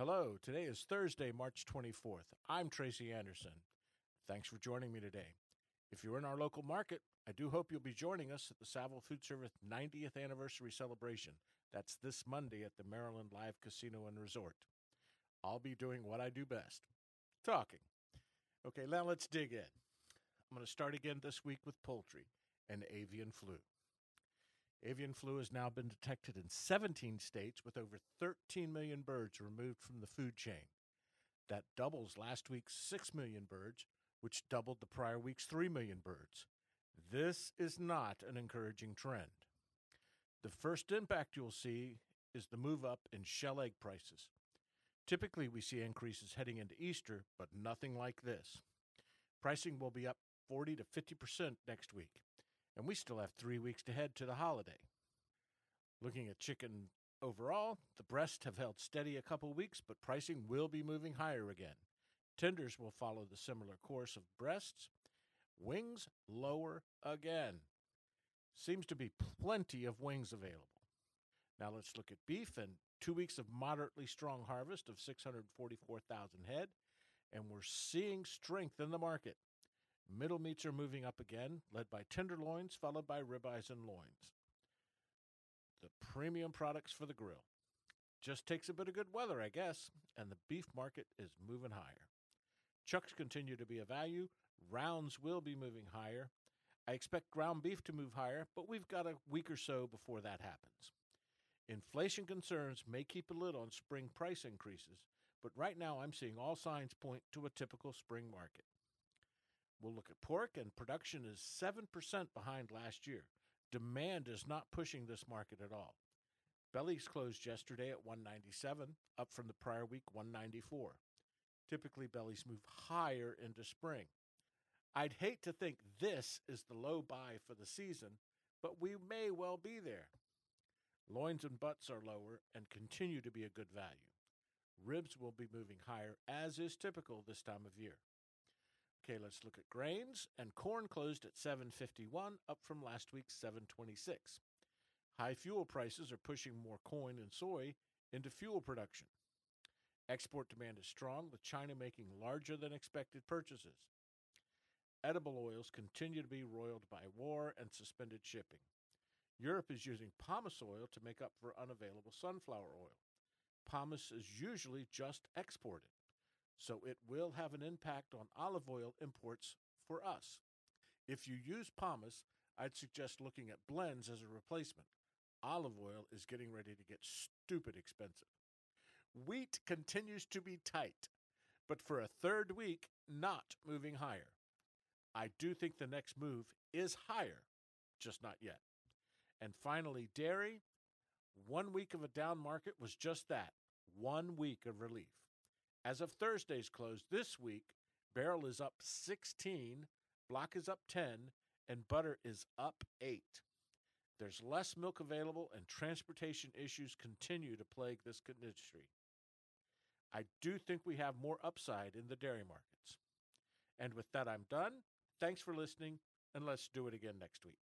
Hello, today is Thursday, March 24th. I'm Tracy Anderson. Thanks for joining me today. If you're in our local market, I do hope you'll be joining us at the Saval Food Service 90th anniversary celebration. That's this Monday at the Maryland Live Casino and Resort. I'll be doing what I do best talking. Okay, now let's dig in. I'm going to start again this week with poultry and avian flu. Avian flu has now been detected in 17 states with over 13 million birds removed from the food chain. That doubles last week's 6 million birds, which doubled the prior week's 3 million birds. This is not an encouraging trend. The first impact you'll see is the move up in shell egg prices. Typically, we see increases heading into Easter, but nothing like this. Pricing will be up 40 to 50% next week, and we still have three weeks to head to the holiday. Looking at chicken overall, the breasts have held steady a couple weeks, but pricing will be moving higher again. Tenders will follow the similar course of breasts. Wings lower again. Seems to be plenty of wings available. Now let's look at beef and two weeks of moderately strong harvest of 644,000 head, and we're seeing strength in the market. Middle meats are moving up again, led by tenderloins, followed by ribeyes and loins. The premium products for the grill. Just takes a bit of good weather, I guess, and the beef market is moving higher. Chucks continue to be a value. Rounds will be moving higher. I expect ground beef to move higher, but we've got a week or so before that happens. Inflation concerns may keep a lid on spring price increases, but right now I'm seeing all signs point to a typical spring market. We'll look at pork, and production is 7% behind last year. Demand is not pushing this market at all. Bellies closed yesterday at 197, up from the prior week 194. Typically, bellies move higher into spring. I'd hate to think this is the low buy for the season, but we may well be there. Loins and butts are lower and continue to be a good value. Ribs will be moving higher, as is typical this time of year. Okay, let's look at grains. And corn closed at 751, up from last week's 726. High fuel prices are pushing more corn and soy into fuel production. Export demand is strong, with China making larger than expected purchases. Edible oils continue to be roiled by war and suspended shipping. Europe is using pomace oil to make up for unavailable sunflower oil. Pomace is usually just exported, so it will have an impact on olive oil imports for us. If you use pomace, I'd suggest looking at blends as a replacement. Olive oil is getting ready to get stupid expensive. Wheat continues to be tight, but for a third week, not moving higher. I do think the next move is higher, just not yet. And finally, dairy. One week of a down market was just that one week of relief. As of Thursday's close this week, barrel is up 16, block is up 10, and butter is up 8. There's less milk available, and transportation issues continue to plague this industry. I do think we have more upside in the dairy markets. And with that, I'm done. Thanks for listening, and let's do it again next week.